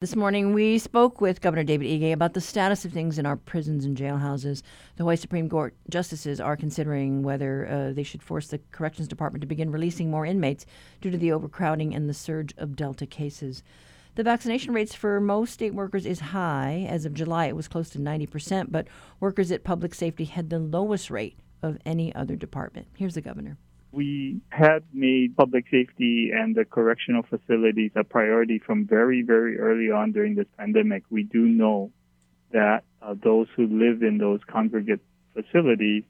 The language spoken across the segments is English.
This morning, we spoke with Governor David Ige about the status of things in our prisons and jailhouses. The Hawaii Supreme Court justices are considering whether uh, they should force the Corrections Department to begin releasing more inmates due to the overcrowding and the surge of Delta cases. The vaccination rates for most state workers is high. As of July, it was close to 90%, but workers at public safety had the lowest rate of any other department. Here's the governor. We had made public safety and the correctional facilities a priority from very, very early on during this pandemic. We do know that uh, those who live in those congregate facilities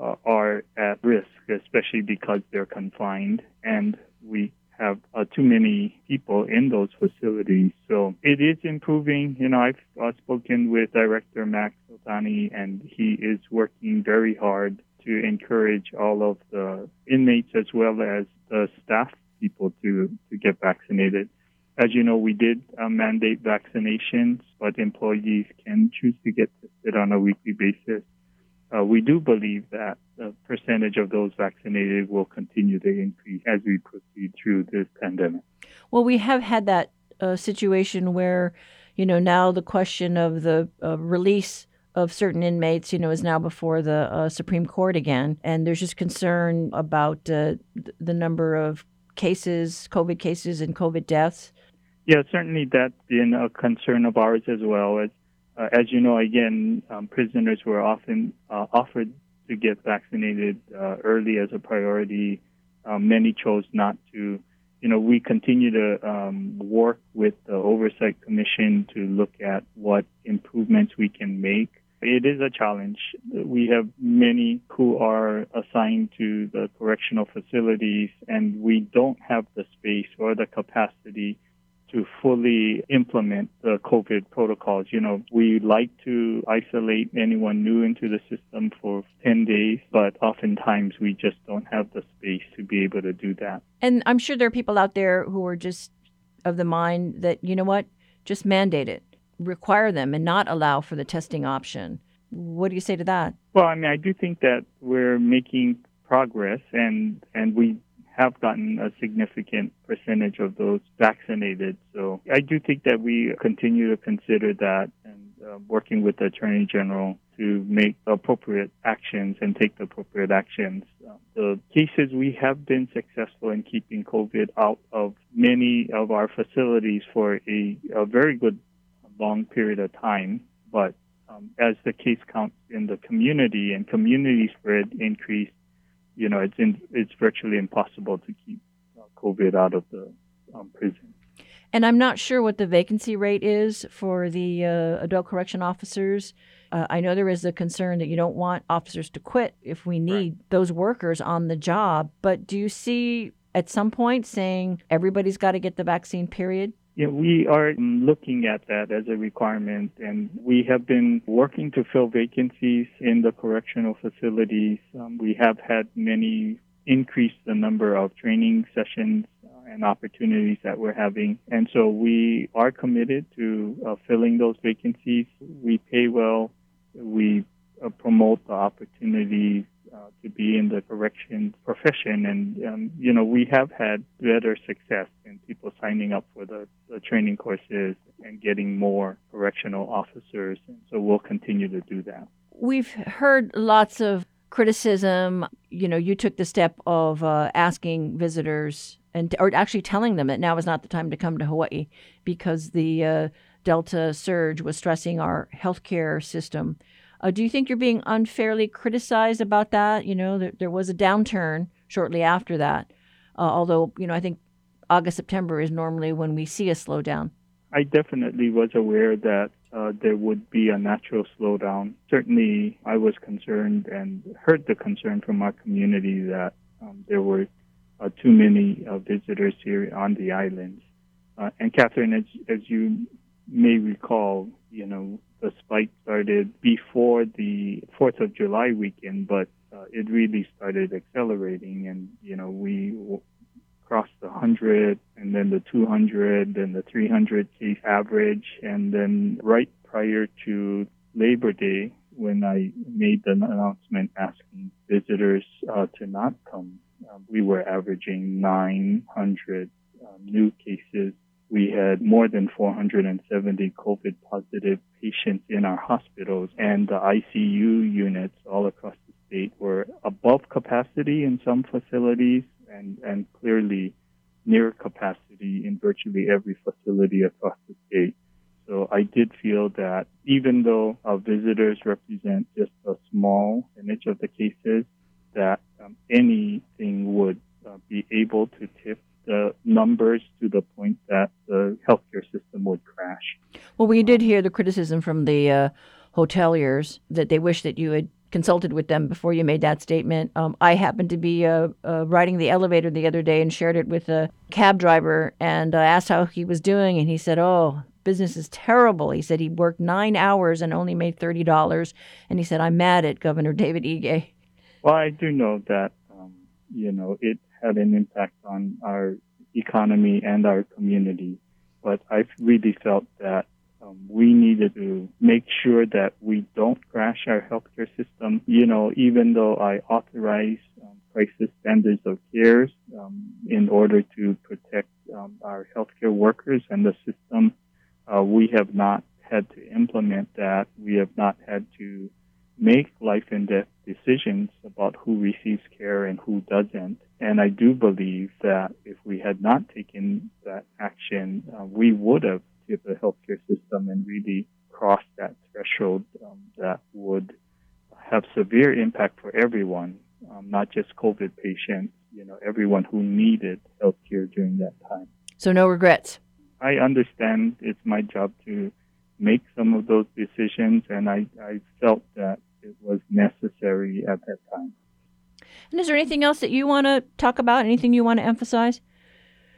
uh, are at risk, especially because they're confined and we have uh, too many people in those facilities. So it is improving. You know, I've uh, spoken with Director Max Otani and he is working very hard to encourage all of the inmates as well as the staff people to, to get vaccinated. As you know, we did uh, mandate vaccinations, but employees can choose to get tested on a weekly basis. Uh, we do believe that the percentage of those vaccinated will continue to increase as we proceed through this pandemic. Well, we have had that uh, situation where, you know, now the question of the release of certain inmates, you know, is now before the uh, Supreme Court again, and there's just concern about uh, the number of cases, COVID cases, and COVID deaths. Yeah, certainly that's been a concern of ours as well. As, uh, as you know, again, um, prisoners were often uh, offered to get vaccinated uh, early as a priority. Um, many chose not to. You know, we continue to um, work with the Oversight Commission to look at what improvements we can make it is a challenge. We have many who are assigned to the correctional facilities and we don't have the space or the capacity to fully implement the COVID protocols. You know, we like to isolate anyone new into the system for 10 days, but oftentimes we just don't have the space to be able to do that. And I'm sure there are people out there who are just of the mind that, you know what, just mandate it require them and not allow for the testing option. What do you say to that? Well, I mean, I do think that we're making progress, and and we have gotten a significant percentage of those vaccinated. So I do think that we continue to consider that and uh, working with the Attorney General to make appropriate actions and take the appropriate actions. The cases we have been successful in keeping COVID out of many of our facilities for a, a very good long period of time, but um, as the case count in the community and community spread increase, you know, it's in, it's virtually impossible to keep uh, COVID out of the um, prison. And I'm not sure what the vacancy rate is for the uh, adult correction officers. Uh, I know there is a concern that you don't want officers to quit if we need right. those workers on the job. But do you see at some point saying everybody's got to get the vaccine, period? Yeah, we are looking at that as a requirement, and we have been working to fill vacancies in the correctional facilities. Um, we have had many increase the number of training sessions and opportunities that we're having. And so we are committed to uh, filling those vacancies. We pay well. We uh, promote the opportunities uh, to be in the correction profession. And, um, you know, we have had better success in people signing up for the, the training courses and getting more correctional officers. And so we'll continue to do that. We've heard lots of criticism. You know, you took the step of uh, asking visitors and or actually telling them that now is not the time to come to Hawaii because the uh, Delta surge was stressing our healthcare system. Uh, do you think you're being unfairly criticized about that? You know, there, there was a downturn shortly after that, uh, although, you know, I think August, September is normally when we see a slowdown. I definitely was aware that uh, there would be a natural slowdown. Certainly, I was concerned and heard the concern from our community that um, there were uh, too many uh, visitors here on the islands. Uh, and Catherine, as, as you may recall, you know, the spike started before the 4th of July weekend, but uh, it really started accelerating. And, you know, we w- crossed the 100 and then the 200 then the 300 case average. And then right prior to Labor Day, when I made the announcement asking visitors uh, to not come, uh, we were averaging 900 uh, new cases we had more than 470 COVID positive patients in our hospitals and the ICU units all across the state were above capacity in some facilities and, and clearly near capacity in virtually every facility across the state. So I did feel that even though our visitors represent just a small image of the cases, that um, anything would uh, be able to tip numbers to the point that the healthcare system would crash. Well, we did hear the criticism from the uh, hoteliers that they wish that you had consulted with them before you made that statement. Um, I happened to be uh, uh, riding the elevator the other day and shared it with a cab driver and uh, asked how he was doing, and he said, "Oh." Business is terrible. He said he worked nine hours and only made thirty dollars, and he said, "I'm mad at Governor David Ige." Well, I do know that um, you know it had an impact on our economy and our community, but I really felt that um, we needed to make sure that we don't crash our healthcare system. You know, even though I authorize um, crisis standards of care um, in order to protect um, our healthcare workers and the system, uh, we have not had to implement that. We have not had to make life and death decisions about who receives care and who doesn't. And I do believe that if we had not taken that action, uh, we would have hit the healthcare system and really crossed that threshold um, that would have severe impact for everyone, um, not just COVID patients, you know, everyone who needed healthcare during that time. So no regrets. I understand it's my job to make some of those decisions, and I, I felt that it was necessary at that time. And is there anything else that you want to talk about? Anything you want to emphasize?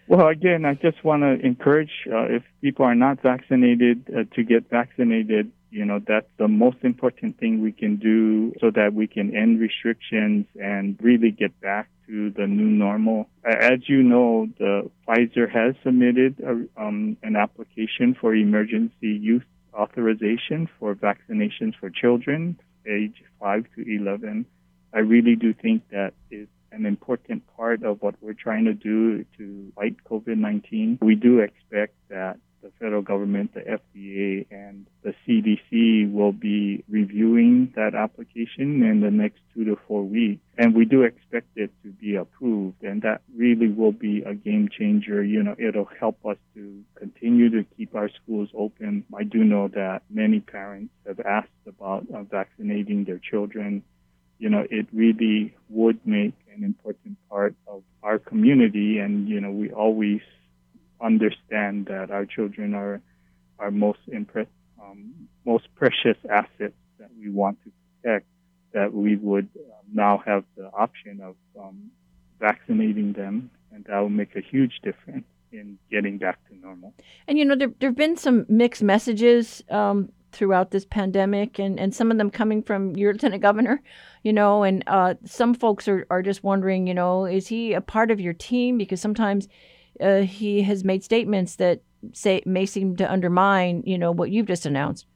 Well, again, I just want to encourage uh, if people are not vaccinated uh, to get vaccinated. You know, that's the most important thing we can do so that we can end restrictions and really get back to the new normal. As you know, the Pfizer has submitted a, um, an application for emergency use authorization for vaccinations for children age 5 to 11. I really do think that it's an important part of what we're trying to do to fight COVID-19. We do expect that the federal government, the FDA, and the CDC will be reviewing that application in the next two to four weeks. And we do expect it to be approved. And that really will be a game changer. You know, it'll help us to continue to keep our schools open. I do know that many parents have asked about uh, vaccinating their children. You know, it really would make an important part of our community. And, you know, we always understand that our children are our most impre- um, most precious assets that we want to protect. That we would um, now have the option of um, vaccinating them, and that will make a huge difference in getting back to normal. And you know, there there have been some mixed messages um, throughout this pandemic, and, and some of them coming from your lieutenant governor, you know, and uh, some folks are, are just wondering, you know, is he a part of your team? Because sometimes uh, he has made statements that say may seem to undermine, you know, what you've just announced.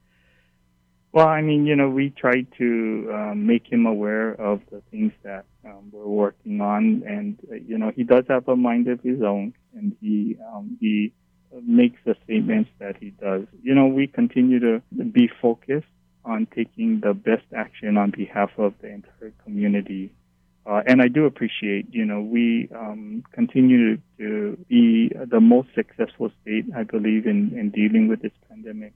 Well, I mean, you know, we try to um, make him aware of the things that um, we're working on, and uh, you know, he does have a mind of his own, and he um, he makes the statements that he does. You know, we continue to be focused on taking the best action on behalf of the entire community uh, and I do appreciate, you know, we um, continue to be the most successful state, I believe, in, in dealing with this pandemic.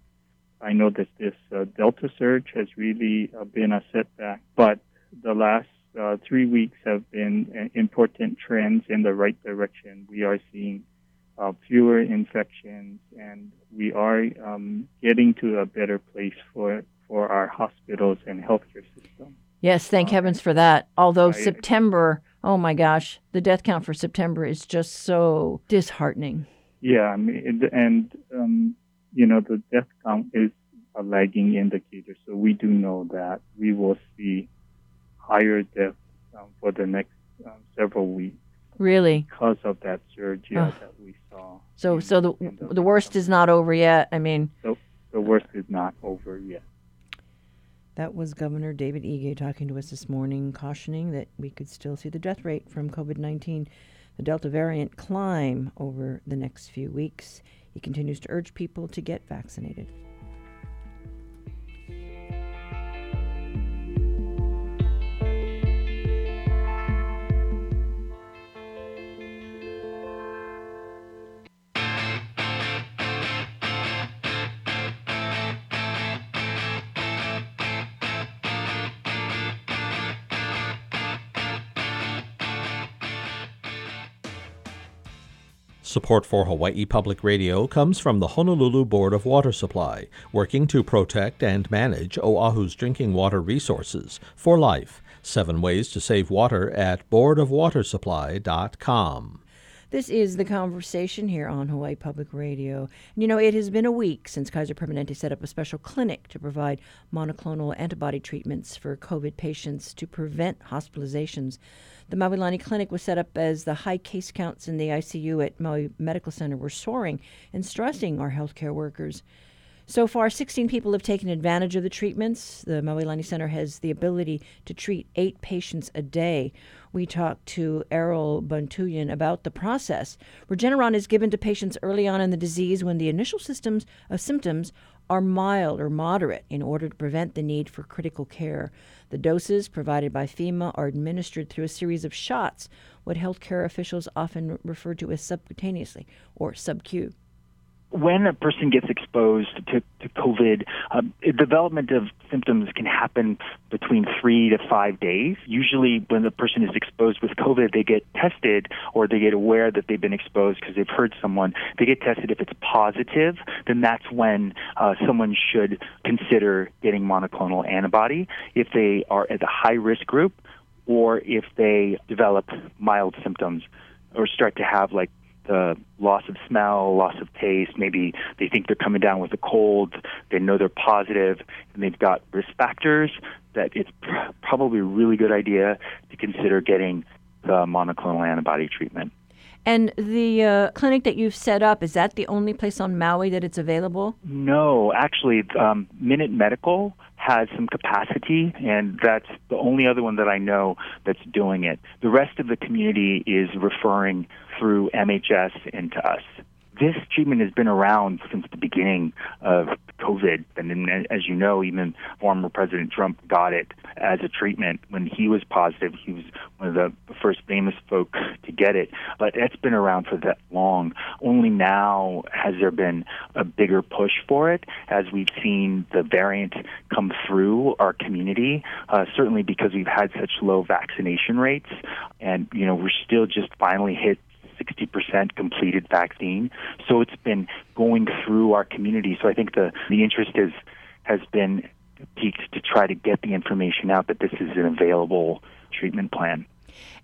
I know that this uh, Delta surge has really uh, been a setback, but the last uh, three weeks have been uh, important trends in the right direction. We are seeing uh, fewer infections, and we are um, getting to a better place for for our hospitals and healthcare. Yes, thank heavens for that. Although September, oh my gosh, the death count for September is just so disheartening. Yeah, I mean, and um, you know the death count is a lagging indicator, so we do know that we will see higher deaths um, for the next um, several weeks. Really? Because of that surge yeah, that we saw. So, in, so the the, the worst is not over yet. I mean, so the worst is not over yet. That was Governor David Ige talking to us this morning, cautioning that we could still see the death rate from COVID 19, the Delta variant, climb over the next few weeks. He continues to urge people to get vaccinated. Support for Hawaii Public Radio comes from the Honolulu Board of Water Supply, working to protect and manage Oahu's drinking water resources for life. Seven ways to save water at boardofwatersupply.com. This is the conversation here on Hawaii Public Radio. You know, it has been a week since Kaiser Permanente set up a special clinic to provide monoclonal antibody treatments for COVID patients to prevent hospitalizations. The Maui Lani Clinic was set up as the high case counts in the ICU at Maui Medical Center were soaring and stressing our healthcare workers. So far, 16 people have taken advantage of the treatments. The Maui Lani Center has the ability to treat eight patients a day. We talked to Errol Buntuyan about the process. Regeneron is given to patients early on in the disease when the initial systems of symptoms are mild or moderate in order to prevent the need for critical care. The doses provided by FEMA are administered through a series of shots, what healthcare officials often refer to as subcutaneously or sub-Q when a person gets exposed to, to COVID, uh, development of symptoms can happen between three to five days. Usually, when the person is exposed with COVID, they get tested or they get aware that they've been exposed because they've heard someone. They get tested. If it's positive, then that's when uh, someone should consider getting monoclonal antibody. If they are at the high risk group, or if they develop mild symptoms or start to have like the loss of smell, loss of taste. Maybe they think they're coming down with a cold. They know they're positive, and they've got risk factors. That it's pr- probably a really good idea to consider getting the monoclonal antibody treatment. And the uh, clinic that you've set up, is that the only place on Maui that it's available? No, actually, um, Minit Medical has some capacity, and that's the only other one that I know that's doing it. The rest of the community is referring through MHS into us this treatment has been around since the beginning of COVID. And then, as you know, even former President Trump got it as a treatment when he was positive. He was one of the first famous folk to get it. But it's been around for that long. Only now has there been a bigger push for it as we've seen the variant come through our community, uh, certainly because we've had such low vaccination rates. And, you know, we're still just finally hit 60% completed vaccine. So it's been going through our community. So I think the, the interest is, has been peaked to try to get the information out that this is an available treatment plan.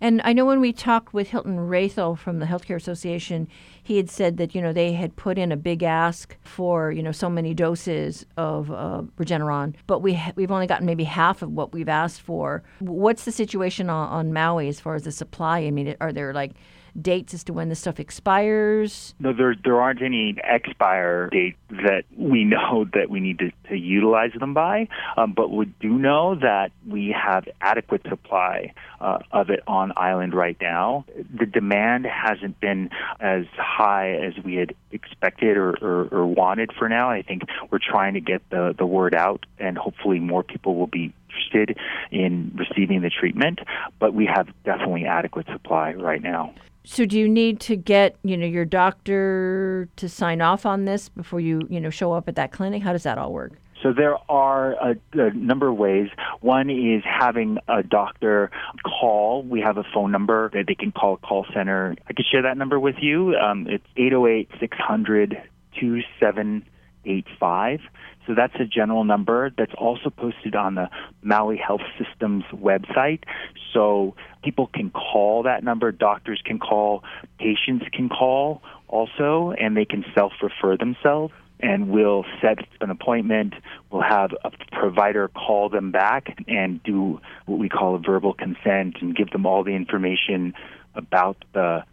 And I know when we talked with Hilton Raethel from the Healthcare Association, he had said that you know they had put in a big ask for you know so many doses of uh, Regeneron, but we ha- we've only gotten maybe half of what we've asked for. What's the situation on, on Maui as far as the supply? I mean, are there like dates as to when the stuff expires? No, there there aren't any expire dates that we know that we need to, to utilize them by, um, but we do know that we have adequate supply uh, of it on island right now. The demand hasn't been as high as we had expected or, or, or wanted for now. I think we're trying to get the, the word out, and hopefully more people will be interested in receiving the treatment, but we have definitely adequate supply right now. So do you need to get, you know, your doctor to sign off on this before you, you know, show up at that clinic? How does that all work? So there are a, a, number of ways. One is having a doctor call. We have a phone number that they can call a call center. I could share that number with you. Um, it's 808 600 2785. So that's a general number that's also posted on the Maui Health Systems website. So people can call that number, doctors can call, patients can call also, and they can self refer themselves. And we'll set an appointment. We'll have a provider call them back and do what we call a verbal consent and give them all the information about the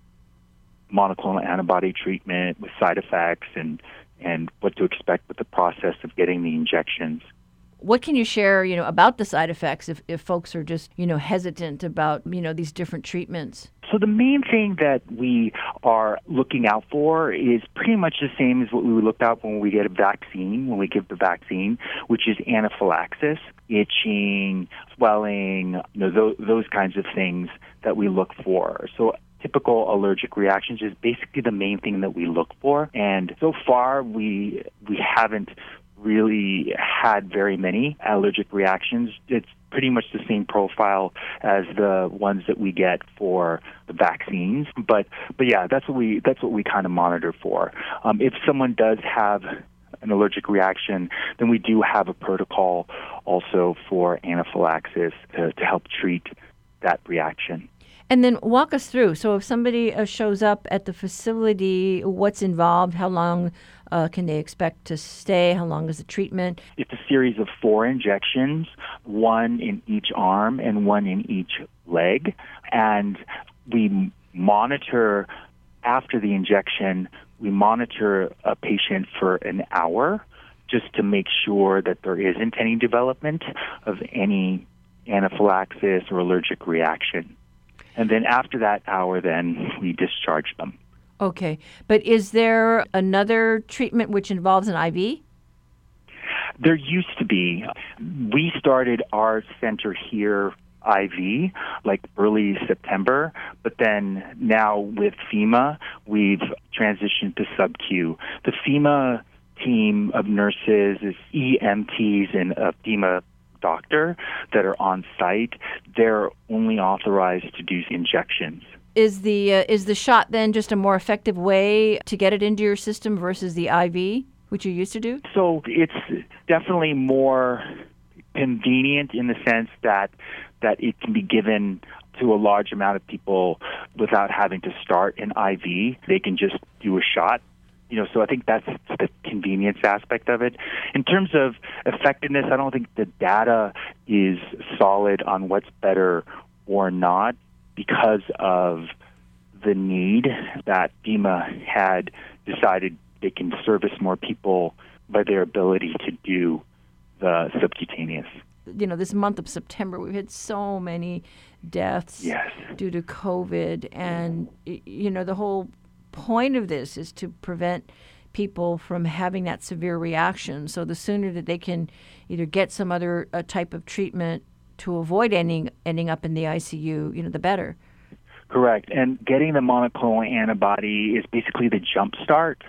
monoclonal antibody treatment with side effects and and what to expect with the process of getting the injections. What can you share, you know, about the side effects if, if folks are just, you know, hesitant about, you know, these different treatments? So the main thing that we are looking out for is pretty much the same as what we looked out when we get a vaccine, when we give the vaccine, which is anaphylaxis, itching, swelling, you know, those, those kinds of things that we look for. So typical allergic reactions is basically the main thing that we look for. And so far, we we haven't really had very many allergic reactions. It's pretty much the same profile as the ones that we get for the vaccines. But but yeah, that's what we that's what we kind of monitor for. Um, if someone does have an allergic reaction, then we do have a protocol also for anaphylaxis to, to help treat that reaction. And then walk us through. So, if somebody uh, shows up at the facility, what's involved? How long uh, can they expect to stay? How long is the treatment? It's a series of four injections, one in each arm and one in each leg. And we monitor after the injection, we monitor a patient for an hour just to make sure that there isn't any development of any anaphylaxis or allergic reaction. And then after that hour, then we discharge them. Okay. But is there another treatment which involves an IV? There used to be. We started our center here IV like early September, but then now with FEMA, we've transitioned to sub-Q. The FEMA team of nurses is EMTs and a FEMA doctor that are on site. They're only authorized to do injections. Is the uh, is the shot then just a more effective way to get it into your system versus the IV, which you used to do? So it's definitely more convenient in the sense that that it can be given to a large amount of people without having to start an IV. They can just do a shot. You know, so I think that's the convenience aspect of it. In terms of effectiveness, I don't think the data is solid on what's better or not because of the need that FEMA had decided they can service more people by their ability to do the subcutaneous. You know, this month of September, we've had so many deaths yes. due to COVID. And, you know, the whole point of this is to prevent people from having that severe reaction. So the sooner that they can either get some other uh, type of treatment to avoid ending ending up in the ICU, you know, the better. Correct. And getting the monoclonal antibody is basically the jump start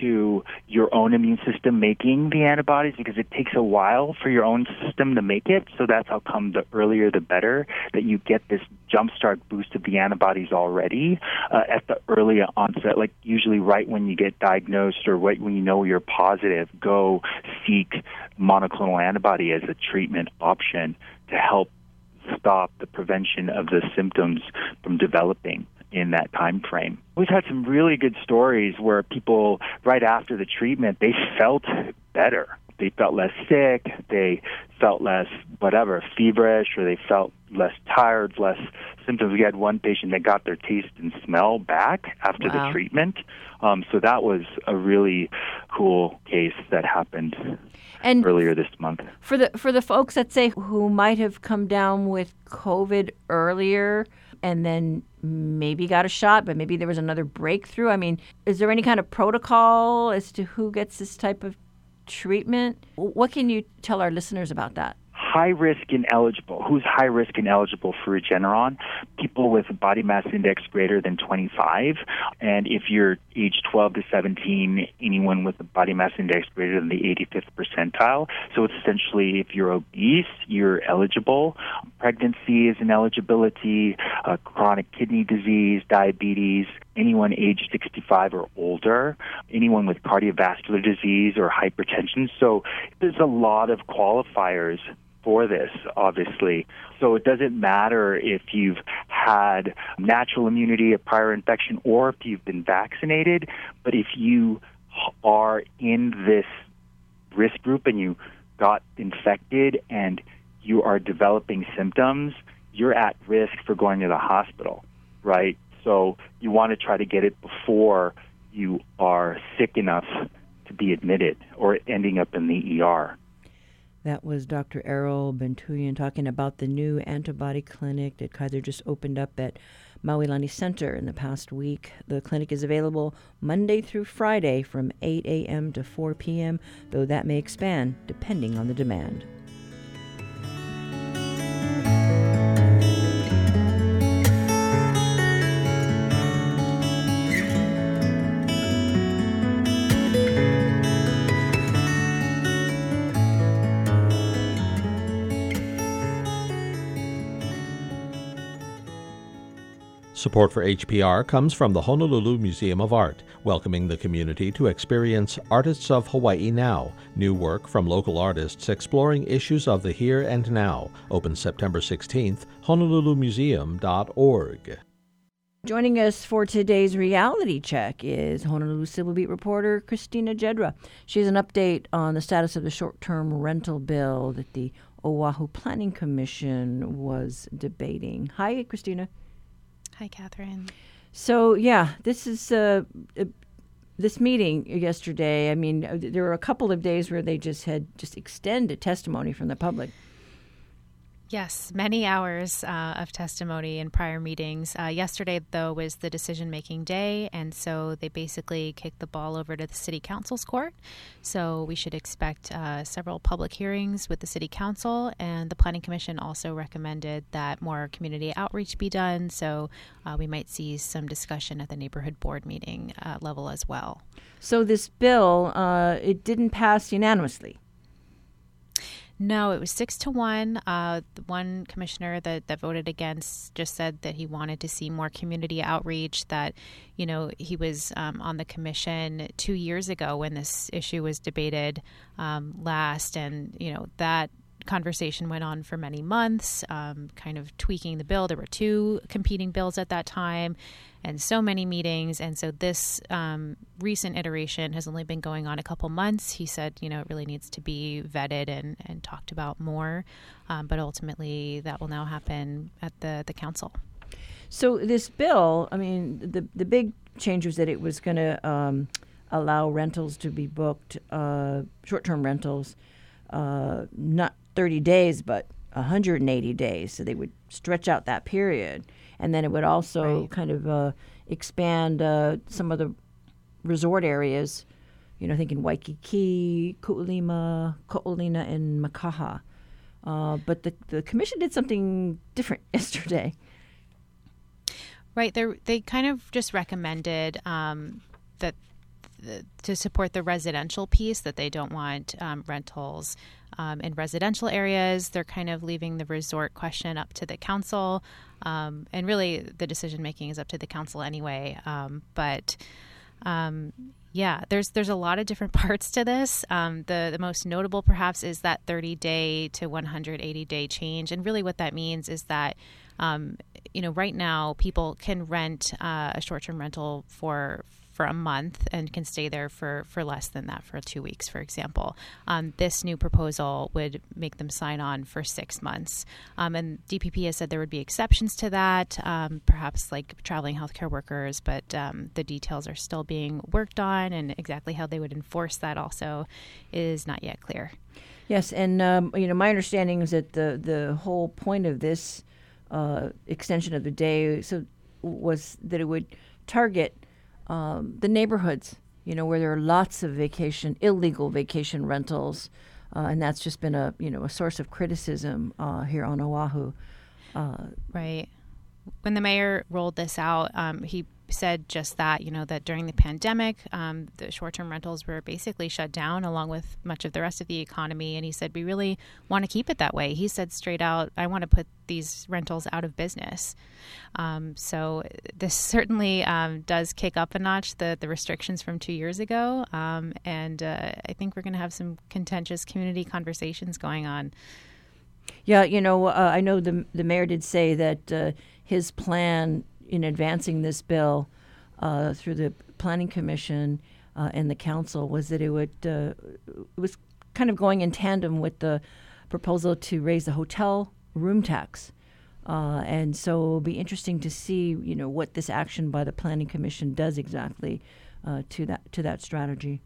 to your own immune system making the antibodies because it takes a while for your own system to make it. So that's how come the earlier the better that you get this jumpstart boost of the antibodies already uh, at the early onset, like usually right when you get diagnosed or right when you know you're positive, go seek monoclonal antibody as a treatment option to help stop the prevention of the symptoms from developing in that time frame. We've had some really good stories where people right after the treatment they felt better. They felt less sick, they felt less whatever, feverish or they felt less tired, less symptoms. We had one patient that got their taste and smell back after wow. the treatment. Um, so that was a really cool case that happened and earlier this month. For the for the folks that say who might have come down with COVID earlier and then maybe got a shot, but maybe there was another breakthrough. I mean, is there any kind of protocol as to who gets this type of treatment? What can you tell our listeners about that? High risk and eligible. Who's high risk and eligible for Regeneron? People with a body mass index greater than 25. And if you're age 12 to 17, anyone with a body mass index greater than the 85th percentile. So it's essentially if you're obese, you're eligible. Pregnancy is an eligibility, uh, chronic kidney disease, diabetes, anyone age 65 or older, anyone with cardiovascular disease or hypertension. So there's a lot of qualifiers for this, obviously. So it doesn't matter if you've had natural immunity, a prior infection, or if you've been vaccinated, but if you are in this risk group and you got infected and you are developing symptoms, you're at risk for going to the hospital, right? So you want to try to get it before you are sick enough to be admitted or ending up in the ER. That was Dr. Errol Buntuyan talking about the new antibody clinic that Kaiser just opened up at Maui Lani Center in the past week. The clinic is available Monday through Friday from 8 a.m. to 4 p.m., though that may expand depending on the demand. Support for HPR comes from the Honolulu Museum of Art, welcoming the community to experience Artists of Hawaii Now, new work from local artists exploring issues of the here and now. Open September 16th, honolulumuseum.org. Joining us for today's reality check is Honolulu Civil Beat reporter Christina Jedra. She has an update on the status of the short term rental bill that the Oahu Planning Commission was debating. Hi, Christina. Hi, Catherine. So yeah, this is uh, uh, this meeting yesterday. I mean, uh, there were a couple of days where they just had just extended testimony from the public. Yes, many hours uh, of testimony in prior meetings. Uh, yesterday, though, was the decision making day, and so they basically kicked the ball over to the City Council's court. So we should expect uh, several public hearings with the City Council, and the Planning Commission also recommended that more community outreach be done. So uh, we might see some discussion at the neighborhood board meeting uh, level as well. So this bill, uh, it didn't pass unanimously. No, it was six to one. Uh, the one commissioner that, that voted against just said that he wanted to see more community outreach. That, you know, he was um, on the commission two years ago when this issue was debated um, last, and you know that conversation went on for many months, um, kind of tweaking the bill. There were two competing bills at that time, and so many meetings. And so this um, recent iteration has only been going on a couple months. He said, you know, it really needs to be vetted and, and talked about more. Um, but ultimately, that will now happen at the, the council. So this bill, I mean, the the big change was that it was going to um, allow rentals to be booked, uh, short-term rentals, uh, not 30 days, but 180 days. So they would stretch out that period. And then it would also right. kind of uh, expand uh, some of the resort areas, you know, thinking Waikiki, Kuilima, Ko'olina, and Makaha. Uh, but the, the commission did something different yesterday. Right. They they kind of just recommended um, that to support the residential piece that they don't want um, rentals um, in residential areas. They're kind of leaving the resort question up to the council, um, and really the decision making is up to the council anyway. Um, but um, yeah, there's there's a lot of different parts to this. Um, the the most notable, perhaps, is that 30 day to 180 day change, and really what that means is that um, you know right now people can rent uh, a short term rental for for a month and can stay there for, for less than that for two weeks, for example. Um, this new proposal would make them sign on for six months. Um, and DPP has said there would be exceptions to that, um, perhaps like traveling healthcare workers, but um, the details are still being worked on, and exactly how they would enforce that also is not yet clear. Yes, and um, you know my understanding is that the the whole point of this uh, extension of the day so was that it would target um, the neighborhoods, you know, where there are lots of vacation, illegal vacation rentals, uh, and that's just been a you know a source of criticism uh, here on Oahu. Uh, right. When the mayor rolled this out, um, he said just that, you know, that during the pandemic, um, the short term rentals were basically shut down along with much of the rest of the economy. And he said, we really want to keep it that way. He said straight out, I want to put these rentals out of business. Um, so this certainly um, does kick up a notch the, the restrictions from two years ago. Um, and uh, I think we're going to have some contentious community conversations going on. Yeah, you know, uh, I know the the mayor did say that uh, his plan in advancing this bill uh, through the Planning Commission uh, and the council was that it would uh, it was kind of going in tandem with the proposal to raise the hotel room tax. Uh, and so it'll be interesting to see, you know, what this action by the Planning Commission does exactly uh, to that to that strategy.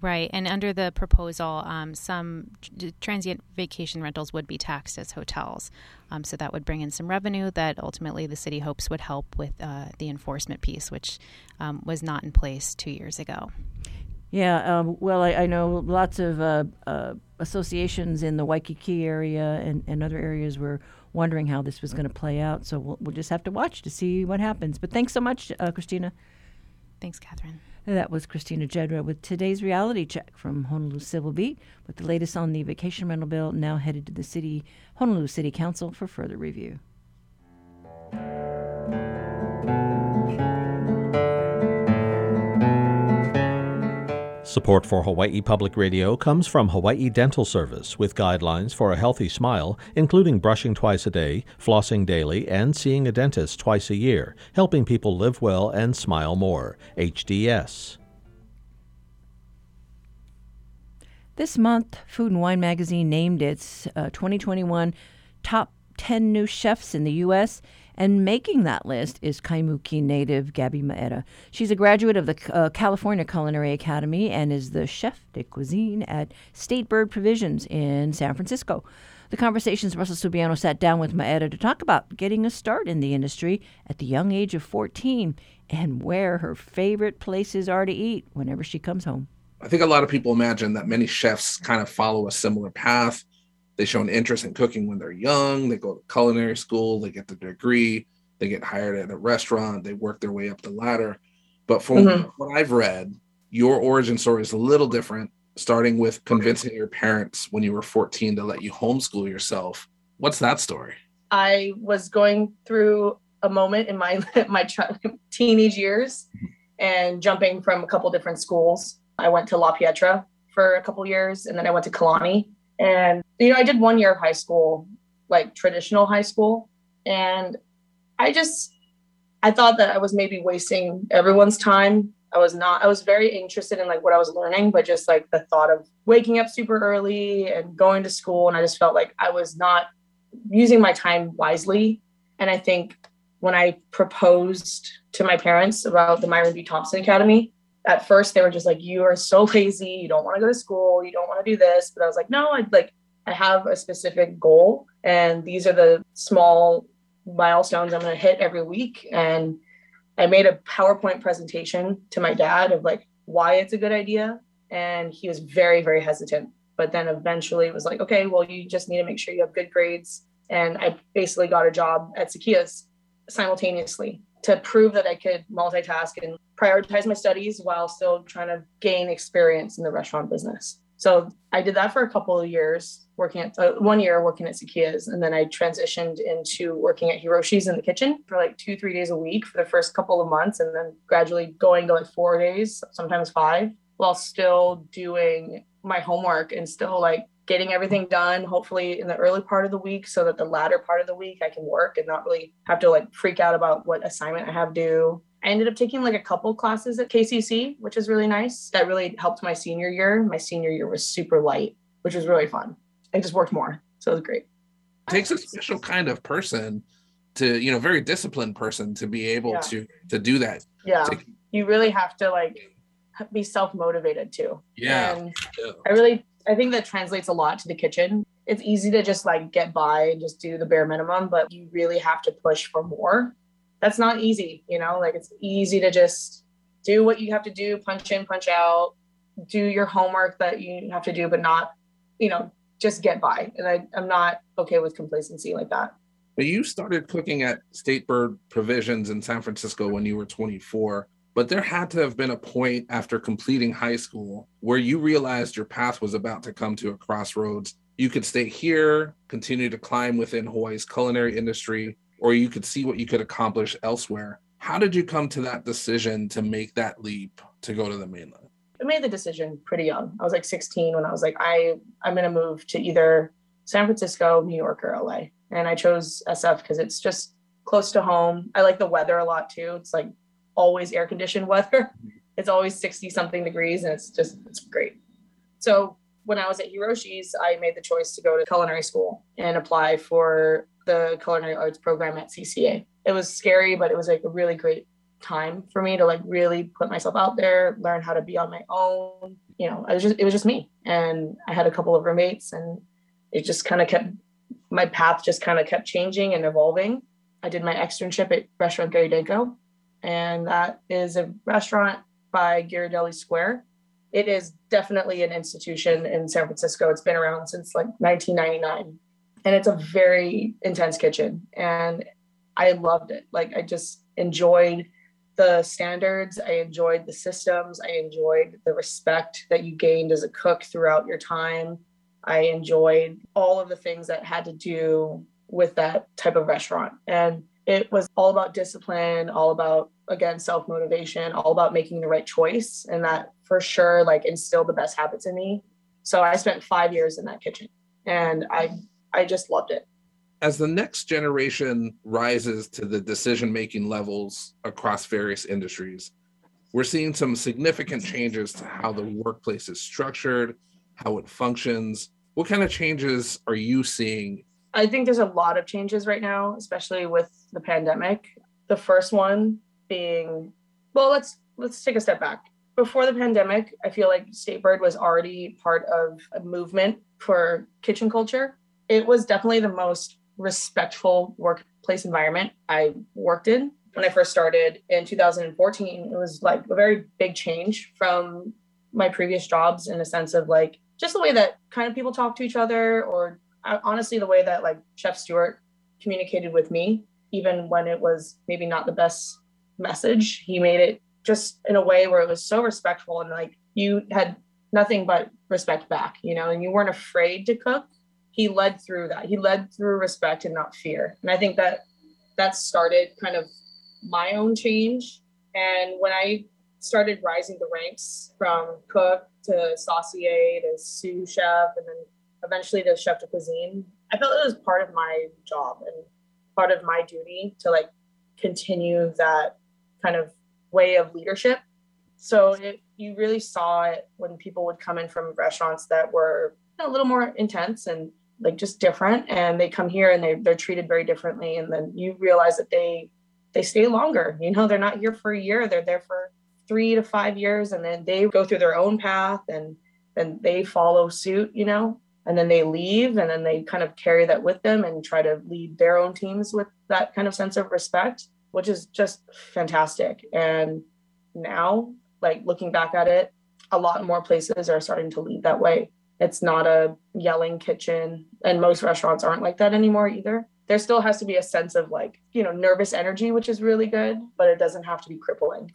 Right. And under the proposal, um, some transient vacation rentals would be taxed as hotels. Um, so that would bring in some revenue that ultimately the city hopes would help with uh, the enforcement piece, which um, was not in place two years ago. Yeah, um, well, I, I, know lots of uh, uh, associations in the Waikiki area and, and other areas were wondering how this was going to play out. So we'll, we'll, just have to watch to see what happens. But thanks so much, uh, Christina. Thanks, Catherine. That was Christina Jedra with today's reality check from Honolulu Civil Beat with the latest on the vacation rental bill now headed to the city Honolulu City Council for further review. Support for Hawaii Public Radio comes from Hawaii Dental Service with guidelines for a healthy smile, including brushing twice a day, flossing daily, and seeing a dentist twice a year, helping people live well and smile more. HDS. This month, Food and Wine magazine named its uh, 2021 top 10 new chefs in the U.S. And making that list is Kaimuki native Gabby Maeda. She's a graduate of the uh, California Culinary Academy and is the chef de cuisine at State Bird Provisions in San Francisco. The conversations Russell Subiono sat down with Maeda to talk about getting a start in the industry at the young age of 14 and where her favorite places are to eat whenever she comes home. I think a lot of people imagine that many chefs kind of follow a similar path they show an interest in cooking when they're young. They go to culinary school, they get the degree, they get hired at a restaurant, they work their way up the ladder. But from mm-hmm. what I've read, your origin story is a little different, starting with convincing your parents when you were 14 to let you homeschool yourself. What's that story? I was going through a moment in my my teenage years and jumping from a couple different schools. I went to La Pietra for a couple years and then I went to Kalani and, you know, I did one year of high school, like traditional high school. And I just, I thought that I was maybe wasting everyone's time. I was not, I was very interested in like what I was learning, but just like the thought of waking up super early and going to school. And I just felt like I was not using my time wisely. And I think when I proposed to my parents about the Myron B. Thompson Academy, at first they were just like, you are so lazy. You don't want to go to school. You don't want to do this. But I was like, no, I like, I have a specific goal and these are the small milestones I'm going to hit every week. And I made a PowerPoint presentation to my dad of like why it's a good idea. And he was very, very hesitant. But then eventually it was like, okay, well, you just need to make sure you have good grades. And I basically got a job at Sekiya's simultaneously to prove that I could multitask and prioritize my studies while still trying to gain experience in the restaurant business. So I did that for a couple of years, working at uh, one year working at Sekiya's, and then I transitioned into working at Hiroshi's in the kitchen for like two, three days a week for the first couple of months, and then gradually going to like four days, sometimes five, while still doing my homework and still like getting everything done hopefully in the early part of the week so that the latter part of the week I can work and not really have to like freak out about what assignment I have due. I ended up taking like a couple classes at KCC, which is really nice. That really helped my senior year. My senior year was super light, which was really fun. I just worked more. So it was great. It takes a special kind of person to, you know, very disciplined person to be able yeah. to to do that. Yeah. To, you really have to like be self-motivated too. Yeah. And yeah. I really I think that translates a lot to the kitchen. It's easy to just like get by and just do the bare minimum, but you really have to push for more. That's not easy, you know, like it's easy to just do what you have to do, punch in, punch out, do your homework that you have to do, but not, you know, just get by. And I, I'm not okay with complacency like that. But you started cooking at State Bird Provisions in San Francisco when you were 24. But there had to have been a point after completing high school where you realized your path was about to come to a crossroads. You could stay here, continue to climb within Hawaii's culinary industry, or you could see what you could accomplish elsewhere. How did you come to that decision to make that leap to go to the mainland? I made the decision pretty young. I was like 16 when I was like, I I'm gonna move to either San Francisco, New York, or LA. And I chose SF because it's just close to home. I like the weather a lot too. It's like always air conditioned weather. It's always 60 something degrees and it's just, it's great. So when I was at Hiroshi's, I made the choice to go to culinary school and apply for the culinary arts program at CCA. It was scary, but it was like a really great time for me to like really put myself out there, learn how to be on my own. You know, I was just it was just me. And I had a couple of roommates and it just kind of kept my path just kind of kept changing and evolving. I did my externship at Restaurant Gary Danko, and that is a restaurant by Ghirardelli Square. It is definitely an institution in San Francisco. It's been around since like 1999, and it's a very intense kitchen. And I loved it. Like I just enjoyed the standards. I enjoyed the systems. I enjoyed the respect that you gained as a cook throughout your time. I enjoyed all of the things that had to do with that type of restaurant. And it was all about discipline, all about, again, self motivation, all about making the right choice. And that for sure, like, instilled the best habits in me. So I spent five years in that kitchen and I, I just loved it as the next generation rises to the decision making levels across various industries, we're seeing some significant changes to how the workplace is structured, how it functions. What kind of changes are you seeing? I think there's a lot of changes right now, especially with the pandemic. The first one being, well, let's let's take a step back. Before the pandemic, I feel like State Bird was already part of a movement for kitchen culture. It was definitely the most respectful workplace environment I worked in. When I first started in 2014, it was like a very big change from my previous jobs in a sense of like just the way that kind of people talk to each other, or uh, honestly, the way that like Chef Stuart communicated with me, even when it was maybe not the best message. He made it just in a way where it was so respectful and like you had nothing but respect back, you know, and you weren't afraid to cook he led through that. He led through respect and not fear. And I think that that started kind of my own change. And when I started rising the ranks from cook to saucier to sous chef and then eventually to chef de cuisine, I felt it was part of my job and part of my duty to like continue that kind of way of leadership. So it, you really saw it when people would come in from restaurants that were a little more intense and like just different and they come here and they they're treated very differently and then you realize that they they stay longer. You know they're not here for a year they're there for three to five years and then they go through their own path and then they follow suit you know? And then they leave and then they kind of carry that with them and try to lead their own teams with that kind of sense of respect which is just fantastic. And now like looking back at it a lot more places are starting to lead that way it's not a yelling kitchen. And most restaurants aren't like that anymore either. There still has to be a sense of like, you know, nervous energy, which is really good, but it doesn't have to be crippling.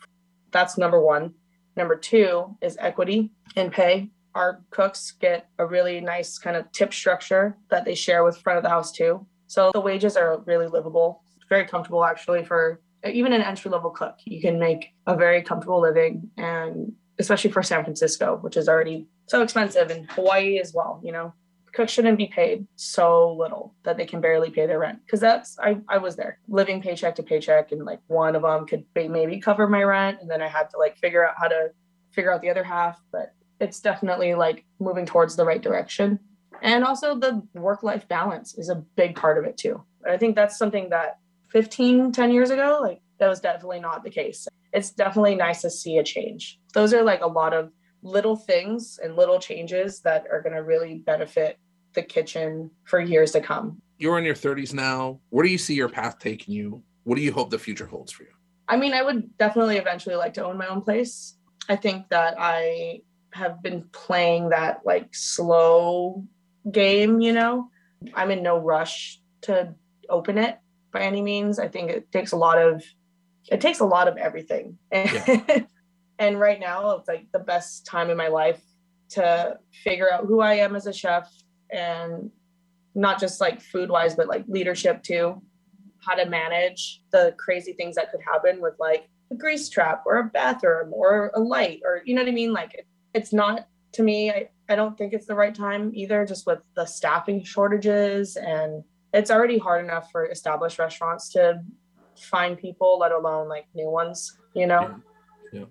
That's number one. Number two is equity in pay. Our cooks get a really nice kind of tip structure that they share with front of the house too. So the wages are really livable, very comfortable actually for even an entry level cook. You can make a very comfortable living and especially for San Francisco, which is already so expensive, in Hawaii as well. You know, cooks shouldn't be paid so little that they can barely pay their rent. Because that's I I was there living paycheck to paycheck, and like one of them could maybe cover my rent, and then I had to like figure out how to figure out the other half. But it's definitely like moving towards the right direction. And also the work life balance is a big part of it too. I think that's something that 15, 10 years ago, like that was definitely not the case. It's definitely nice to see a change. Those are like a lot of little things and little changes that are going to really benefit the kitchen for years to come. You're in your 30s now. Where do you see your path taking you? What do you hope the future holds for you? I mean, I would definitely eventually like to own my own place. I think that I have been playing that like slow game, you know. I'm in no rush to open it by any means. I think it takes a lot of it takes a lot of everything. Yeah. and right now it's like the best time in my life to figure out who I am as a chef and not just like food wise, but like leadership too. How to manage the crazy things that could happen with like a grease trap or a bathroom or a light or you know what I mean? Like it, it's not to me, I, I don't think it's the right time either, just with the staffing shortages and it's already hard enough for established restaurants to find people, let alone like new ones, you know?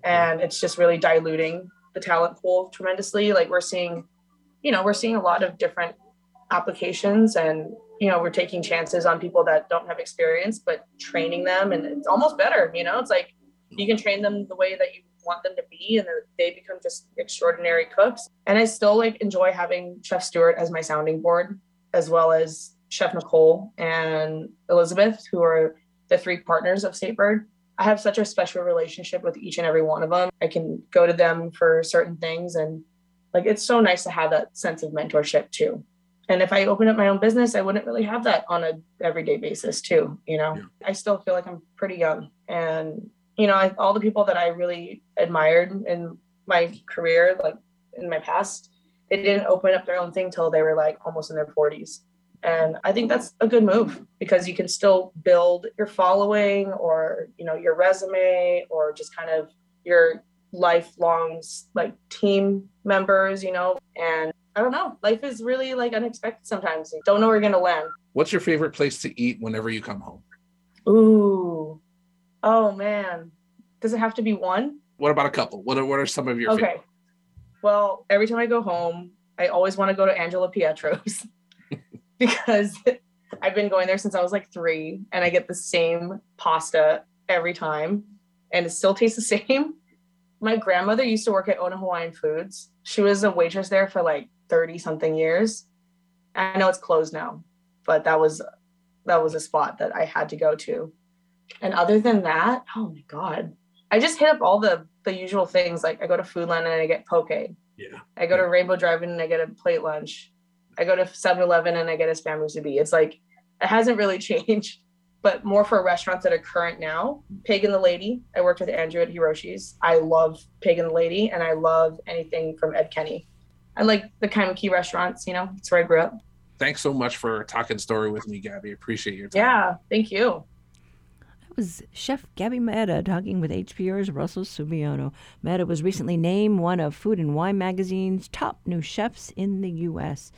And it's just really diluting the talent pool tremendously. Like we're seeing, you know, we're seeing a lot of different applications and, you know, we're taking chances on people that don't have experience, but training them and it's almost better, you know, it's like You can train them the way that you want them to be, and they become just extraordinary cooks. And I still like enjoy having Chef Stuart as my sounding board, as well as Chef Nicole and Elizabeth, who are the three partners of State Bird. I have such a special relationship with each and every one of them. I can go to them for certain things and like it's so nice to have that sense of mentorship too. And if I opened up my own business, I wouldn't really have that on a everyday basis too, you know. Yeah. I still feel like I'm pretty young and you know, I, all the people that I really admired in my career like in my past, they didn't open up their own thing till they were like almost in their 40s. And I think that's a good move because you can still build your following or, you know, your resume or just kind of your lifelong like team members, you know, and I don't know. Life is really like unexpected sometimes. You don't know where you're going to land. What's your favorite place to eat whenever you come home? Ooh. Oh man. Does it have to be one? What about a couple? What are, what are some of your Okay. Favorite? Well, every time I go home, I always want to go to Angelo Pietro's. because I've been going there since I was like three and I get the same pasta every time and it still tastes the same. My grandmother used to work at Ono Hawaiian Foods. She was a waitress there for like 30 something years. I know it's closed now, but that was that was a spot that I had to go to. And other than that, oh my god. I just hit up all the the usual things like I go to Foodland and I get poke. Yeah. I go to Rainbow Drive-In and I get a plate lunch. I go to 7-Eleven and I get a spam musubi. It's like it hasn't really changed, but more for restaurants that are current now. Pig and the Lady. I worked with Andrew at Hiroshi's. I love Pig and the Lady, and I love anything from Ed Kenney. I like the Kaimuki restaurants. You know, it's where I grew up. Thanks so much for talking story with me, Gaby. Appreciate your time. Yeah, thank you. That was Chef Gaby Maeda talking with HPR's Russell Subiono. Maeda was recently named one of Food and Wine magazine's top new chefs in the U.S.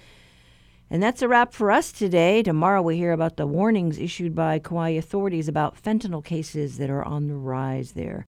And that's a wrap for us today. Tomorrow we hear about the warnings issued by Kauai authorities about fentanyl cases that are on the rise there.